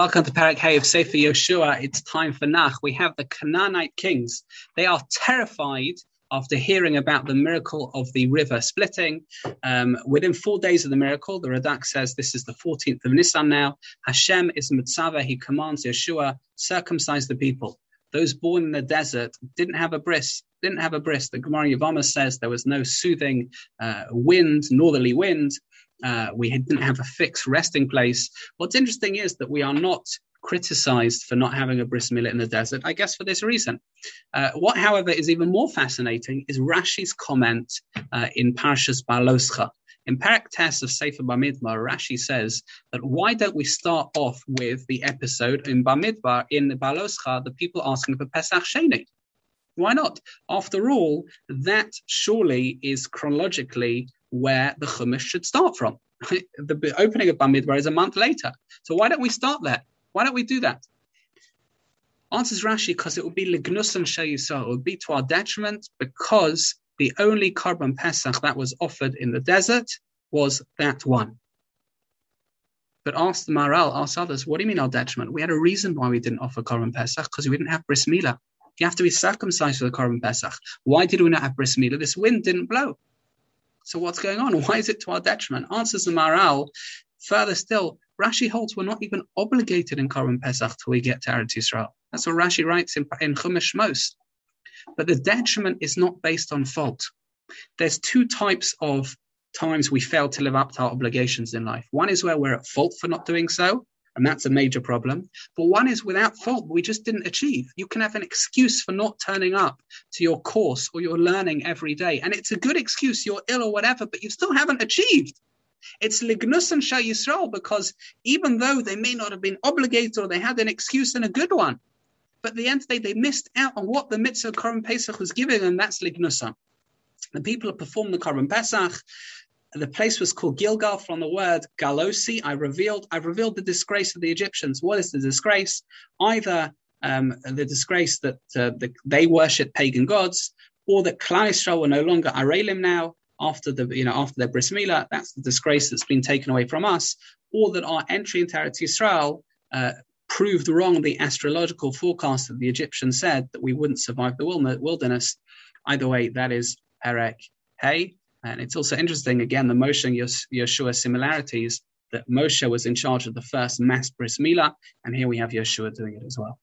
Welcome to Perek Hey of Sefer Yehoshua. It's time for Nach. We have the Canaanite kings. They are terrified after hearing about the miracle of the river splitting. Um, within four days of the miracle, the Radak says this is the 14th of Nisan now. Hashem is mitzvah. He commands Yehoshua, circumcise the people. Those born in the desert didn't have a bris, didn't have a bris. The Gemara Yavama says there was no soothing uh, wind, northerly wind. Uh, we didn't have a fixed resting place. What's interesting is that we are not criticized for not having a bris milah in the desert, I guess for this reason. Uh, what, however, is even more fascinating is Rashi's comment uh, in Parshas Behaloscha. In Perek Tes of Sefer Bamidbar, Rashi says that why don't we start off with the episode in Bamidbar, in the Behaloscha, the people asking for Pesach Sheni? Why not? After all, that surely is chronologically where the Chumash should start from. the opening of Bamidbar is a month later. So why don't we start there? Why don't we do that? Answers Rashi because it would be lignusam sheyisah. It would be to our detriment because the only korban pesach that was offered in the desert was that one. But ask the Maharal, ask others, what do you mean our detriment? We had a reason why we didn't offer korban pesach because we didn't have bris milah. You have to be circumcised for the korban pesach. Why did we not have bris milah? This wind didn't blow. So what's going on? Why is it to our detriment? Answers the Maharal, Further still, Rashi holds we're not even obligated in Korban Pesach till we get to Eretz Yisrael. That's what Rashi writes in, in Chumash Shmos. But the detriment is not based on fault. There's two types of times we fail to live up to our obligations in life. One is where we're at fault for not doing so, and that's a major problem. But one is without fault, we just didn't achieve. You can have an excuse for not turning up to your course or your learning every day, and it's a good excuse, you're ill or whatever, but you still haven't achieved. It's lignus and Shah Yisrael because even though they may not have been obligated or they had an excuse and a good one, but at the end of the day, they missed out on what the mitzvah Korban Pesach was giving them. That's lignusa. The people have performed the Korban Pesach. The place was called Gilgal from the word Galosi. I revealed, I revealed the disgrace of the Egyptians. What is the disgrace? Either um, the disgrace that uh, the, they worship pagan gods, or that Klal Yisrael were no longer Arelim now, after the you know after their bris milah, that's the disgrace that's been taken away from us, or that our entry into Eretz Yisrael uh, proved wrong the astrological forecast that the Egyptians said that we wouldn't survive the wilderness. Either way, that is Perek Hey. And it's also interesting, again, the Moshe and Yehoshua similarities, that Moshe was in charge of the first mass bris milah, and here we have Yehoshua doing it as well.